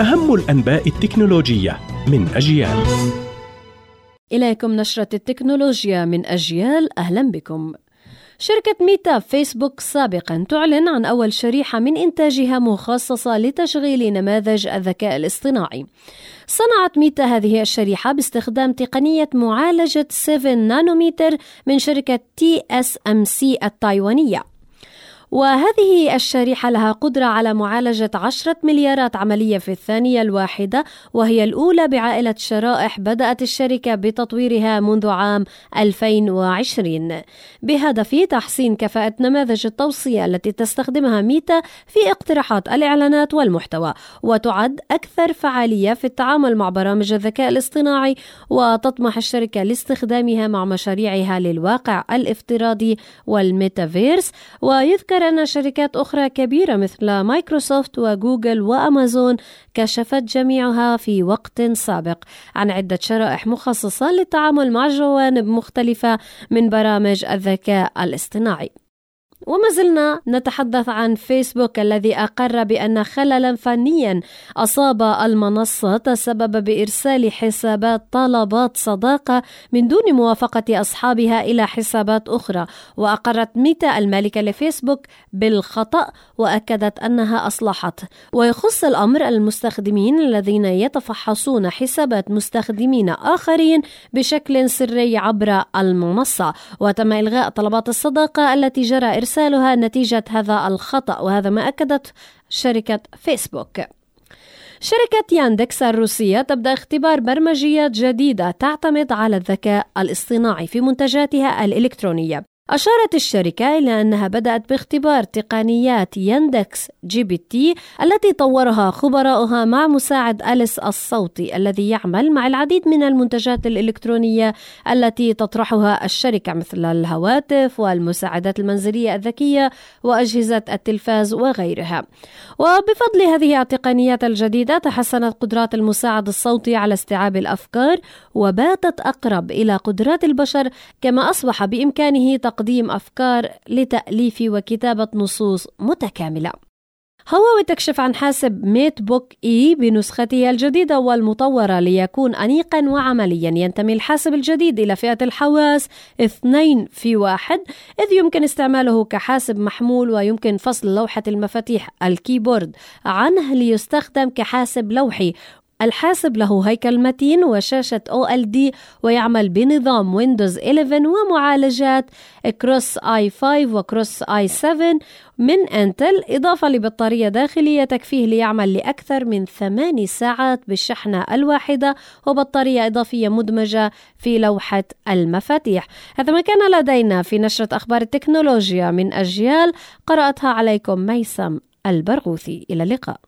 أهم الأنباء التكنولوجية من أجيال إليكم نشرة التكنولوجيا من أجيال أهلا بكم شركة ميتا فيسبوك سابقا تعلن عن أول شريحة من إنتاجها مخصصة لتشغيل نماذج الذكاء الاصطناعي. صنعت ميتا هذه الشريحة باستخدام تقنية معالجة 7 نانومتر من شركة TSMC التايوانية. وهذه الشريحة لها قدرة على معالجة عشرة مليارات عملية في الثانية الواحدة وهي الأولى بعائلة شرائح بدأت الشركة بتطويرها منذ عام 2020 بهدف تحسين كفاءة نماذج التوصية التي تستخدمها ميتا في اقتراحات الإعلانات والمحتوى وتعد أكثر فعالية في التعامل مع برامج الذكاء الاصطناعي وتطمح الشركة لاستخدامها مع مشاريعها للواقع الافتراضي والميتافيرس. ويذكر ذكر أن شركات أخرى كبيرة مثل مايكروسوفت وجوجل وأمازون كشفت جميعها في وقت سابق. عن عدة شرائح مخصصة للتعامل مع جوانب مختلفة من برامج الذكاء الاصطناعي. وما زلنا نتحدث عن فيسبوك الذي أقر بأن خللا فنيا أصاب المنصة تسبب بإرسال حسابات طلبات صداقة من دون موافقة أصحابها إلى حسابات أخرى وأقرت ميتا المالكة لفيسبوك بالخطأ وأكدت أنها أصلحت. ويخص الأمر المستخدمين الذين يتفحصون حسابات مستخدمين آخرين بشكل سري عبر المنصة وتم إلغاء طلبات الصداقة التي جرى إرسالها نتيجة هذا الخطأ وهذا ما أكدت شركة فيسبوك. شركة ياندكس الروسية تبدأ اختبار برمجيات جديدة تعتمد على الذكاء الاصطناعي في منتجاتها الإلكترونية. أشارت الشركة إلى أنها بدأت باختبار تقنيات يندكس GPT التي طورها خبراؤها مع مساعد أليس الصوتي الذي يعمل مع العديد من المنتجات الإلكترونية التي تطرحها الشركة مثل الهواتف والمساعدات المنزلية الذكية وأجهزة التلفاز وغيرها. وبفضل هذه التقنيات الجديدة تحسنت قدرات المساعد الصوتي على استيعاب الأفكار وباتت أقرب إلى قدرات البشر كما أصبح بإمكانه أفكار لتأليف وكتابة نصوص متكاملة. هواوي تكشف عن حاسب ميت بوك إي بنسخته الجديدة والمطورة ليكون أنيقا وعمليا. ينتمي الحاسب الجديد إلى فئة الحواس اثنين في واحد إذ يمكن استعماله كحاسب محمول ويمكن فصل لوحة المفاتيح الكيبورد عنه ليستخدم كحاسب لوحي. الحاسب له هيكل متين وشاشة OLED ويعمل بنظام ويندوز 11 ومعالجات Core i5 و Core i7 من إنتل. إضافة لبطارية داخلية تكفيه ليعمل لأكثر من ثماني ساعات بالشحنة الواحدة وبطارية إضافية مدمجة في لوحة المفاتيح. هذا ما كان لدينا في نشرة أخبار التكنولوجيا من أجيال. قرأتها عليكم ميسم البرغوثي. إلى اللقاء.